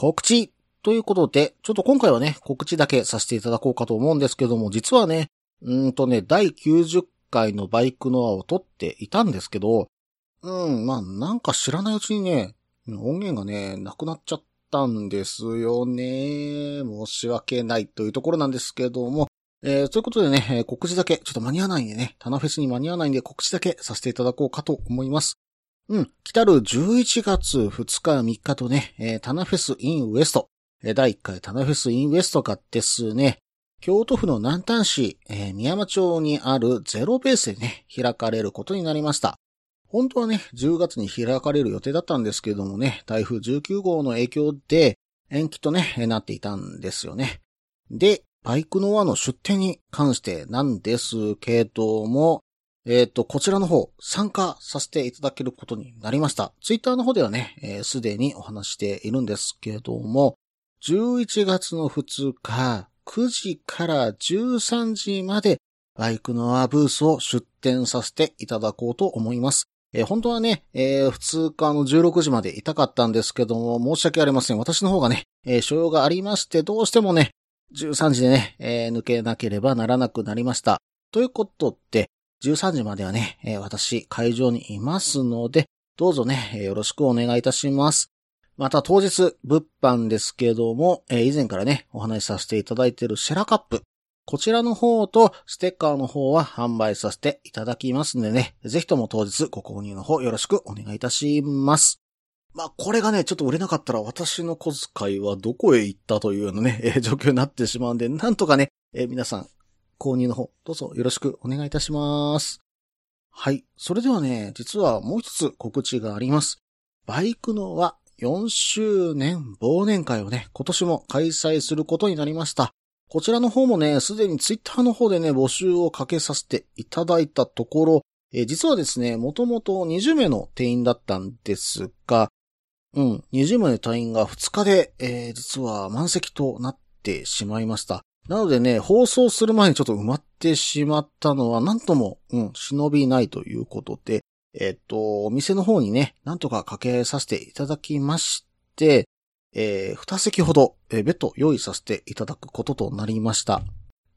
告知ということで、ちょっと今回はね、告知だけさせていただこうかと思うんですけども、実はね、うんとね、第90回のバイクの輪を撮っていたんですけど、うん、まあなんか知らないうちにね、音源がね、なくなっちゃったんですよね。申し訳ないというところなんですけども、えー、ということでね、告知だけ、ちょっと間に合わないんでね、タナフェスに間に合わないんで告知だけさせていただこうかと思います。うん、来たる11月2日3日とね、えー、タナフェスインウエスト、え第1回タナフェスインウエストがですね、京都府の南丹市、えー、宮山町にあるゼロベースでね、開かれることになりました。本当はね、10月に開かれる予定だったんですけどもね、台風19号の影響で延期とね、なっていたんですよね。で、バイクの輪の出店に関してなんですけども、えっ、ー、と、こちらの方、参加させていただけることになりました。ツイッターの方ではね、す、え、で、にお話しているんですけれども、11月の2日、9時から13時まで、バイクの輪ブースを出展させていただこうと思います。えー、本当はね、えー、2日の16時までいたかったんですけども、申し訳ありません。私の方がね、えー、所要がありまして、どうしてもね、13時でね、えー、抜けなければならなくなりました。ということで、13時まではね、私、会場にいますので、どうぞね、よろしくお願いいたします。また当日、物販ですけども、以前からね、お話しさせていただいているシェラカップ。こちらの方とステッカーの方は販売させていただきますんでね、ぜひとも当日ご購入の方よろしくお願いいたします。まあ、これがね、ちょっと売れなかったら私の小遣いはどこへ行ったというようなね、状況になってしまうんで、なんとかね、皆さん、購入の方、どうぞよろしくお願いいたします。はい。それではね、実はもう一つ告知があります。バイクのは4周年忘年会をね、今年も開催することになりました。こちらの方もね、すでにツイッターの方でね、募集をかけさせていただいたところ、え、実はですね、もともと20名の定員だったんですが、うん、20名の隊員が2日で、えー、実は満席となってしまいました。なのでね、放送する前にちょっと埋まってしまったのは、なんとも、うん、忍びないということで、えっ、と、お店の方にね、なんとかかけさせていただきまして、えー、2席ほど、えー、ベッド用意させていただくこととなりました。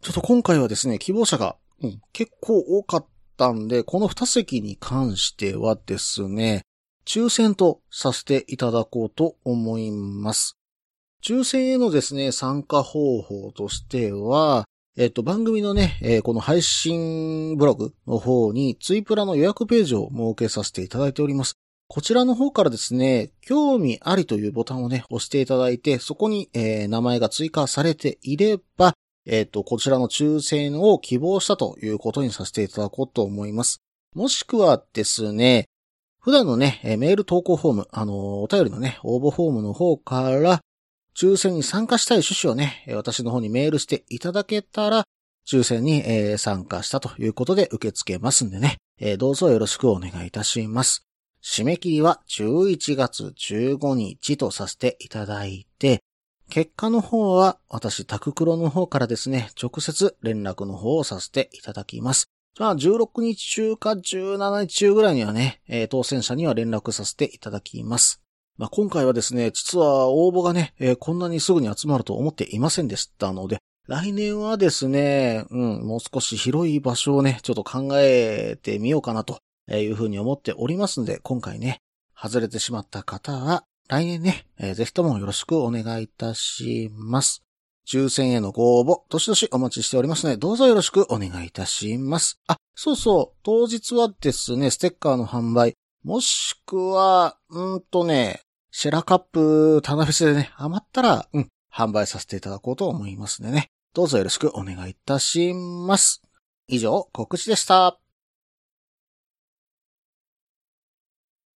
ちょっと今回はですね、希望者が、うん、結構多かったんで、この2席に関してはですね、抽選とさせていただこうと思います。抽選へのですね、参加方法としては、えっと、番組のね、えー、この配信ブログの方にツイプラの予約ページを設けさせていただいております。こちらの方からですね、興味ありというボタンをね、押していただいて、そこに、えー、名前が追加されていれば、えっ、と、こちらの抽選を希望したということにさせていただこうと思います。もしくはですね、普段のね、メール投稿フォーム、あの、お便りのね、応募フォームの方から、抽選に参加したい趣旨をね、私の方にメールしていただけたら、抽選に参加したということで受け付けますんでね、どうぞよろしくお願いいたします。締め切りは11月15日とさせていただいて、結果の方は私、タククロの方からですね、直接連絡の方をさせていただきます。まあ、16日中か17日中ぐらいにはね、当選者には連絡させていただきます。まあ、今回はですね、実は応募がね、えー、こんなにすぐに集まると思っていませんでしたので、来年はですね、うん、もう少し広い場所をね、ちょっと考えてみようかなというふうに思っておりますので、今回ね、外れてしまった方は、来年ね、えー、ぜひともよろしくお願いいたします。抽選へのご応募、どしどしお待ちしておりますので、どうぞよろしくお願いいたします。あ、そうそう、当日はですね、ステッカーの販売、もしくは、うんとね、シェラカップ、タナフェスでね、余ったら、うん、販売させていただこうと思いますのでね、どうぞよろしくお願いいたします。以上、告知でした。